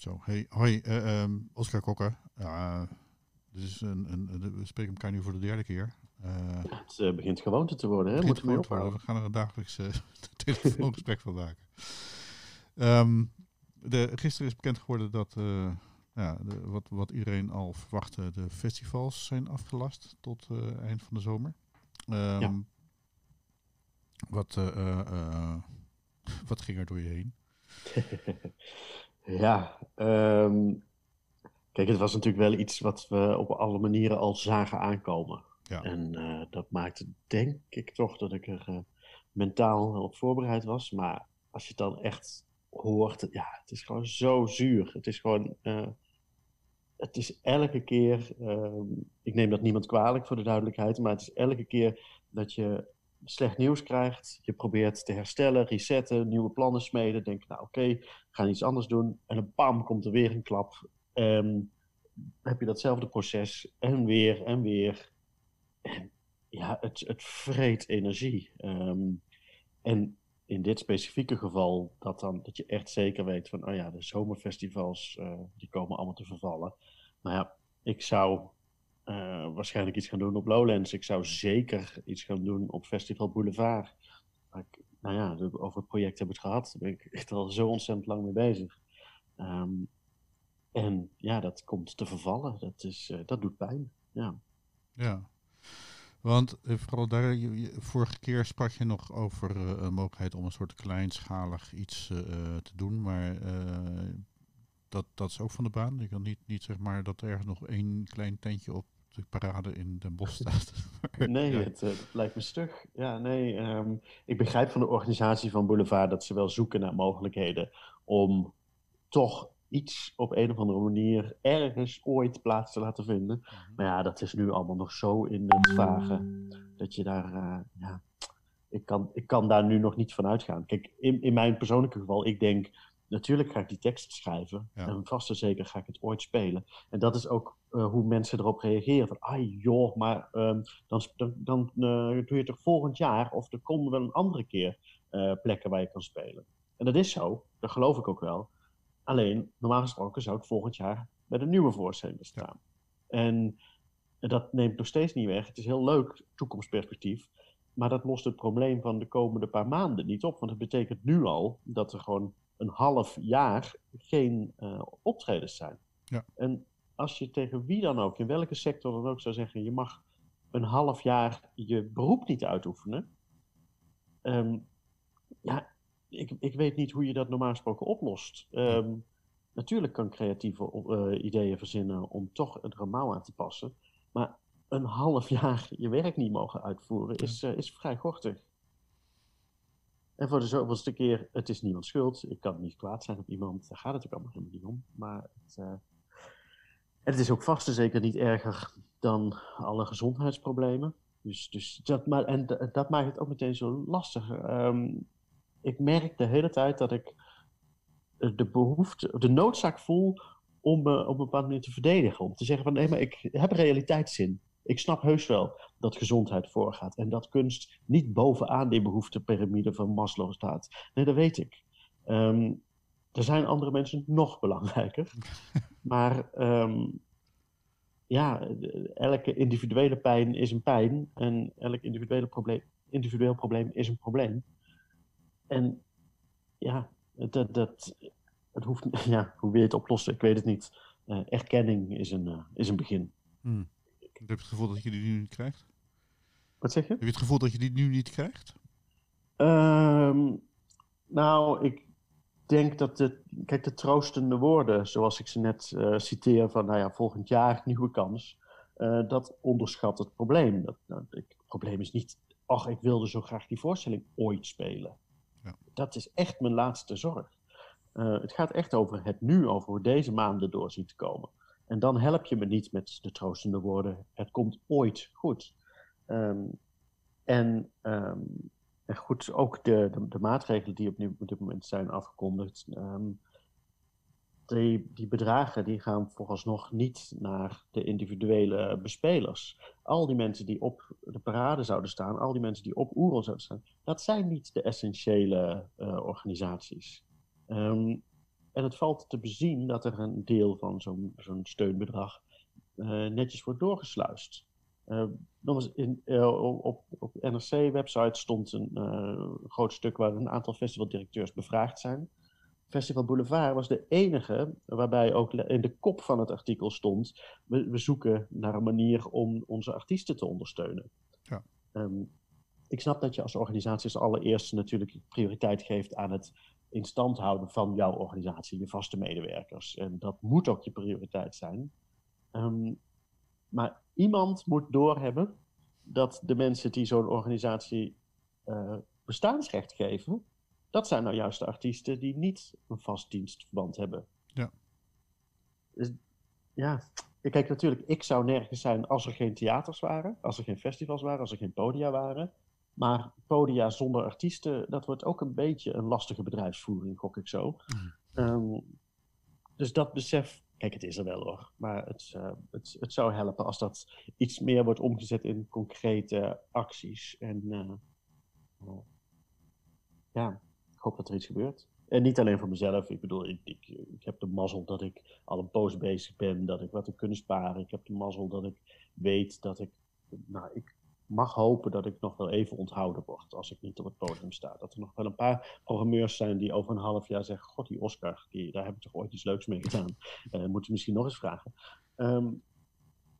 Zo, hey, hoi, uh, um, Oscar Kokker. Ja, dit is een, een, we spreken elkaar nu voor de derde keer. Uh, ja, het uh, begint gewoonte te worden, hè? Moeten we worden. We gaan er een dagelijks uh, telefoongesprek van maken. Um, de, gisteren is bekend geworden dat ja, de, wat, wat iedereen al verwachtte, de festivals zijn afgelast tot eind van de zomer. Um, ja. Wat, wat ging er door je heen? ja, um, kijk, het was natuurlijk wel iets wat we op alle manieren al zagen aankomen. Ja. En uh, dat maakte denk ik toch dat ik er uh, mentaal op voorbereid was. Maar als je het dan echt hoort, ja, het is gewoon zo zuur. Het is gewoon, uh, het is elke keer, ehm, ik neem dat niemand kwalijk voor de duidelijkheid, maar het is elke keer dat je slecht nieuws krijgt, je probeert te herstellen, resetten, nieuwe plannen smeden, denk nou oké, okay, ga iets anders doen. En dan bam, komt er weer een klap. Um, heb je datzelfde proces en weer en weer. Ja, het, het vreet energie. Um, en in dit specifieke geval, dat, dan, dat je echt zeker weet van, oh ja, de zomerfestivals, uh, die komen allemaal te vervallen. Maar ja, ik zou waarschijnlijk iets gaan doen op Lowlands. Ik zou zeker iets gaan doen op Festival Boulevard. Ik, nou ja, over het project hebben we het gehad. Daar ben ik echt al zo ontzettend lang mee bezig. Um, en ja, dat komt te vervallen. Dat, is, uh, dat doet pijn. Ja. ja. Want eh, vooral daar, vorige keer sprak je nog over uh, mogelijkheid om een soort kleinschalig iets te doen. Maar dat, dat is ook van de baan. Je kan niet, niet zeg maar dat er ergens nog één klein tentje op de parade in Den Bosch staat. nee, het, uh, lijkt me stug. Ja, nee, ehm, ik begrijp van de organisatie van Boulevard dat ze wel zoeken naar mogelijkheden om toch iets op een of andere manier ergens ooit plaats te laten vinden. Mhm. Maar ja, dat is nu allemaal nog zo in het vage dat je daar, uh, ja, ik kan, ik kan daar nu nog niet van uitgaan. Kijk, in, in mijn persoonlijke geval, ik denk natuurlijk ga ik die tekst schrijven. En vast en zeker ga ik het ooit spelen. En dat is ook uh, hoe mensen erop reageren. Van, ah joh, maar um, dan, dan, dan uh, doe je toch volgend jaar. Of er komen wel een andere keer uh, plekken waar je kan spelen. En dat is zo, dat geloof ik ook wel. Alleen, normaal gesproken zou ik volgend jaar met een nieuwe voorstelling staan. En dat neemt nog steeds niet weg. Het is heel leuk, toekomstperspectief. Maar dat lost het probleem van de komende paar maanden niet op. Want het betekent nu al dat er gewoon een half jaar geen uh, optredens zijn. Ja. En als je tegen wie dan ook, in welke sector dan ook zou zeggen, je mag een half jaar je beroep niet uitoefenen. Um, ja, ik, ik weet niet hoe je dat normaal gesproken oplost. Um, natuurlijk kan creatieve uh, ideeën verzinnen om toch het ramau aan te passen. Maar een half jaar je werk niet mogen uitvoeren is, uh, is vrij gortig. En voor de zoveelste keer, het is niemand schuld. Ik kan niet kwaad zijn op iemand. Daar gaat het ook allemaal helemaal niet om. Maar het, uh, het is ook vast en zeker niet erger dan alle gezondheidsproblemen. Dus, dus dat, maar, en dat maakt het ook meteen zo lastig. Um, ik merk de hele tijd dat ik de behoefte, de noodzaak voel om me op een bepaalde manier te verdedigen. Om te zeggen van nee, maar ik heb realiteitszin. Ik snap heus wel dat gezondheid voorgaat en dat kunst niet bovenaan die behoeftepiramide van Maslow staat. Nee, dat weet ik. Um, er zijn andere mensen nog belangrijker. maar um, ja, elke individuele pijn is een pijn en elk individuele probleem, individueel probleem is een probleem. En ja, dat, dat, het hoeft, ja, hoe wil je het oplossen? Ik weet het niet. Uh, erkenning is een, uh, is een begin. Hmm. Heb je het gevoel dat je die nu niet krijgt? Wat zeg je? Heb je het gevoel dat je die nu niet krijgt? Um, nou, ik denk dat de, kijk, de troostende woorden, zoals ik ze net uh, citeer van, nou ja, volgend jaar nieuwe kans, uh, dat onderschat het probleem. Dat, nou, het probleem is niet, ach, ik wilde zo graag die voorstelling ooit spelen. Ja. Dat is echt mijn laatste zorg. Uh, het gaat echt over het nu, over hoe deze maanden door zien te komen. En dan help je me niet met de troostende woorden. Het komt ooit goed. Um, en, um, en, goed, ook de, de, maatregelen die op, dit moment zijn afgekondigd. Um, die, die, bedragen die gaan vooralsnog niet naar de individuele bespelers. Al die mensen die op de parade zouden staan, al die mensen die op Oerol zouden staan, dat zijn niet de essentiële uh, organisaties. En het valt te bezien dat er een deel van zo'n zo'n steunbedrag netjes wordt doorgesluist. In, op, op NRC-website stond een groot stuk waar een aantal festivaldirecteurs bevraagd zijn. Festival Boulevard was de enige waarbij ook in de kop van het artikel stond: we, we zoeken naar een manier om onze artiesten te ondersteunen. Ja. Ehm, ik snap dat je als organisatie als allereerste natuurlijk prioriteit geeft aan het in stand houden van jouw organisatie, je vaste medewerkers. En dat moet ook je prioriteit zijn. Ehm, maar iemand moet doorhebben dat de mensen die zo'n organisatie uh, bestaansrecht geven, dat zijn nou juist de artiesten die niet een vast dienstverband hebben. Ja. Dus, ja, kijk natuurlijk, ik zou nergens zijn als er geen theaters waren, als er geen festivals waren, als er geen podia waren. Maar podia zonder artiesten, dat wordt ook een beetje een lastige bedrijfsvoering, gok ik zo. Mm. Ehm, dus dat besef, kijk, het is er wel hoor. Maar het, uh, het, het zou helpen als dat iets meer wordt omgezet in concrete acties. En uh, ja, ik hoop dat er iets gebeurt. En niet alleen voor mezelf. Ik bedoel, ik, ik, ik, heb de mazzel dat ik al een poos bezig ben, dat ik wat heb kunnen sparen. Ik heb de mazzel dat ik weet dat ik, nou, ik mag hopen dat ik nog wel even onthouden word als ik niet op het podium sta. Dat er nog wel een paar programmeurs zijn die over een half jaar zeggen, god die Oscar, die, daar heb ik toch ooit iets leuks mee gedaan. Uh, moet je misschien nog eens vragen. Ehm,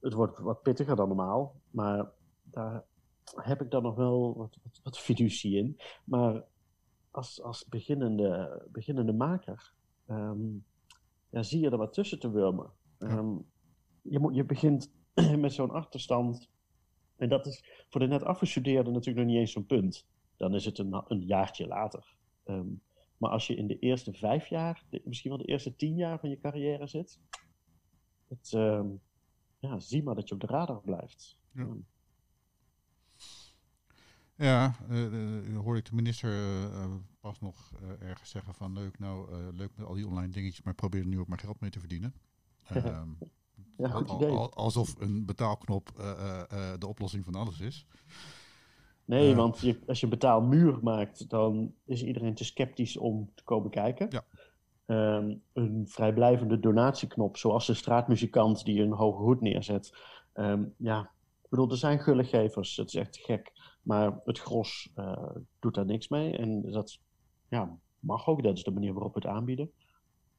het wordt wat pittiger dan normaal, maar daar heb ik dan nog wel wat, wat, wat fiducie in. Maar als, als beginnende, beginnende maker ehm, ja, zie je er wat tussen te wurmen. Ehm, je, moet, je begint met zo'n achterstand. En dat is voor de net afgestudeerde natuurlijk nog niet eens zo'n punt. Dan is het een, een jaartje later. Ehm, maar als je in de eerste vijf jaar, misschien wel de eerste tien jaar van je carrière zit, het, ja, zie maar dat je op de radar blijft. Ja. Ja, uh, hoorde ik de minister uh, pas nog ergens zeggen van leuk, nou leuk met al die online dingetjes, maar probeer er nu ook maar geld mee te verdienen. Ehm, ja, goed idee. alsof een betaalknop de oplossing van alles is. Nee, want je, als je een betaalmuur maakt, dan is iedereen te sceptisch om te komen kijken. Ja. Ehm, een vrijblijvende donatieknop, zoals de straatmuzikant die een hoge hoed neerzet. Ehm, ja, ik bedoel, er zijn gullegevers, het is echt gek. Maar het gros uh, doet daar niks mee. En dat ja, mag ook, dat is de manier waarop we het aanbieden.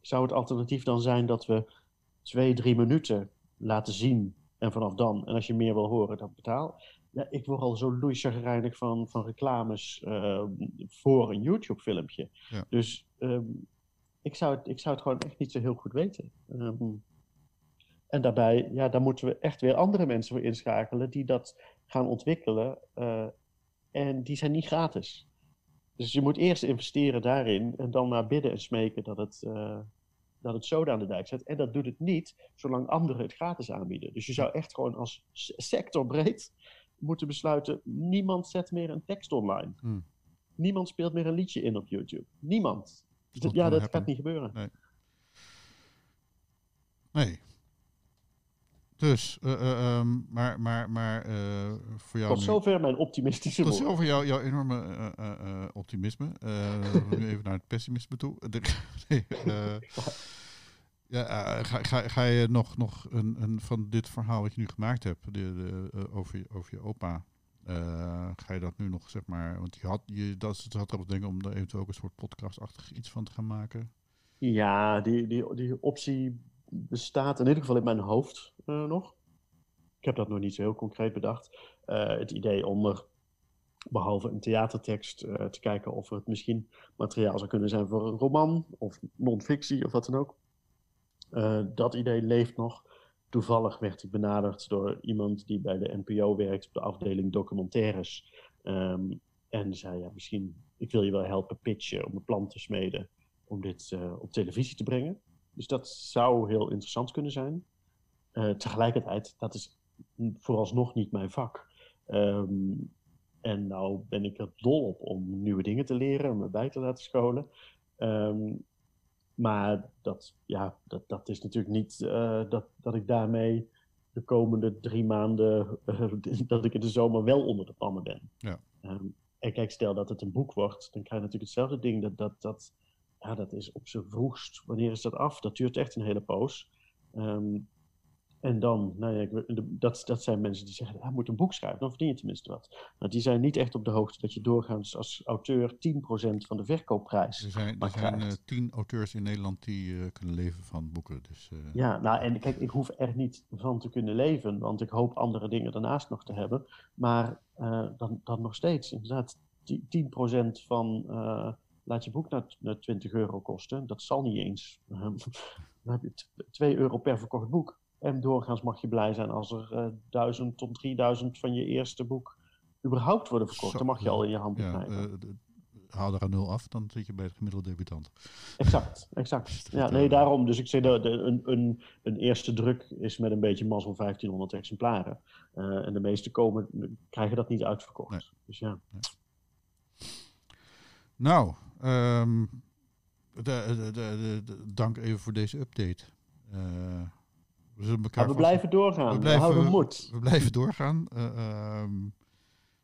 Zou het alternatief dan zijn dat we twee, drie minuten laten zien en vanaf dan, en als je meer wil horen, dan betaal. Ja, ik word al zo loeichagrijnig van, van reclames uh, voor een YouTube-filmpje. Ja. Dus um, ik, zou het, ik zou het gewoon echt niet zo heel goed weten. Um, en daarbij, ja, daar moeten we echt weer andere mensen voor inschakelen die dat gaan ontwikkelen. Uh, en die zijn niet gratis. Dus je moet eerst investeren daarin en dan maar bidden en smeken dat het, uh, dat het zoden aan de dijk zet. En dat doet het niet zolang anderen het gratis aanbieden. Dus je zou echt gewoon als sectorbreed moeten besluiten: niemand zet meer een tekst online. Hmm. Niemand speelt meer een liedje in op YouTube. Niemand. ja, dat gaat niet gebeuren. Nee. nee. Dus, uh, maar, maar, maar uh, voor jou. Tot zover mijn optimistische Tot zover jou, jouw enorme optimisme. nu even naar het pessimisme toe. nee, ja, ga, ga, ga je nog, nog een, een van dit verhaal wat je nu gemaakt hebt de, de, over, je, over je opa. ga je dat nu nog, zeg maar, want je had, je, dat, dat had erop denken om daar eventueel ook een soort podcastachtig iets van te gaan maken. Ja, die, die, die optie bestaat in ieder geval in mijn hoofd uh, nog. Ik heb dat nog niet zo heel concreet bedacht. Uh, het idee om er, behalve een theatertekst, uh, te kijken of het misschien materiaal zou kunnen zijn voor een roman of non-fictie of wat dan ook. dat idee leeft nog. Toevallig werd ik benaderd door iemand die bij de NPO werkt op de afdeling documentaires. Um, en zei, ja, misschien, ik wil je wel helpen pitchen om een plan te smeden om dit op televisie te brengen. Dus dat zou heel interessant kunnen zijn. Uh, tegelijkertijd, dat is vooralsnog niet mijn vak. Um, en nou ben ik er dol op om nieuwe dingen te leren, om me bij te laten scholen. Um, maar dat, ja, dat, dat is natuurlijk niet uh, dat, dat ik daarmee de komende drie maanden, uh, dat ik in de zomer wel onder de pannen ben. Ja. Um, en kijk, stel dat het een boek wordt, dan krijg je natuurlijk hetzelfde ding. Dat, dat, dat ja, dat is op zijn vroegst. Wanneer is dat af? Dat duurt echt een hele poos. Ehm, en dan, nou ja, dat, dat zijn mensen die zeggen, hij moet een boek schrijven, dan verdien je tenminste wat. Nou, die zijn niet echt op de hoogte dat je doorgaans als auteur 10% van de verkoopprijs Er zijn, er zijn uh, tien auteurs in Nederland die uh, kunnen leven van boeken. Dus, uh... Ja, nou en kijk, ik hoef er niet van te kunnen leven, want ik hoop andere dingen daarnaast nog te hebben. Maar dan, dan nog steeds, inderdaad, 10% van laat je boek naar, naar 20 euro kosten. Dat zal niet eens. dan heb je 2 euro per verkocht boek. En doorgaans mag je blij zijn als er uh, 1000 tot 3000 van je eerste boek überhaupt worden verkocht. dan mag je al in je hand ja, uh, haal er een nul af, dan zit je bij de gemiddelde debutant. Exact, exact. Ja, nee, daarom. Dus ik zeg, dat een, een, een eerste druk is met een beetje mazzel 1500 exemplaren. Uh, en de meeste komen, krijgen dat niet uitverkocht. Nee. Dus ja. Nou, um, de, de, de, dank even voor deze update. Uh, we, zullen elkaar we blijven doorgaan. We, blijven, we houden moed. We, blijven doorgaan. Uh, um,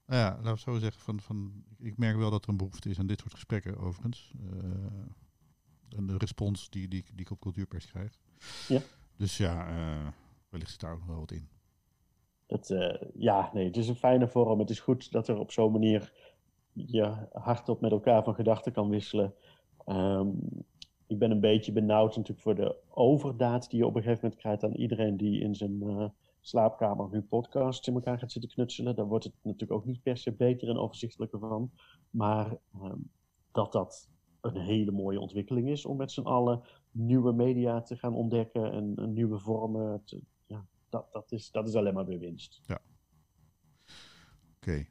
nou ja, laten we zo zeggen. Van, van, ik merk wel dat er een behoefte is aan dit soort gesprekken, overigens. Uh, en de respons die, die, die ik op cultuurpers krijg. Ja. Dus ja, wellicht zit daar ook nog wel wat in. Het, ja, nee, het is een fijne vorm. Het is goed dat er op zo'n manier je hardop met elkaar van gedachten kan wisselen. Um, ik ben een beetje benauwd natuurlijk voor de overdaad die je op een gegeven moment krijgt aan iedereen die in zijn uh, slaapkamer nu podcasts in elkaar gaat zitten knutselen. Daar wordt het natuurlijk ook niet per se beter en overzichtelijker van. Maar um, dat dat een hele mooie ontwikkeling is om met z'n allen nieuwe media te gaan ontdekken en, en nieuwe vormen. Te, ja, dat, dat, is, dat is alleen maar weer winst. Ja. Oké.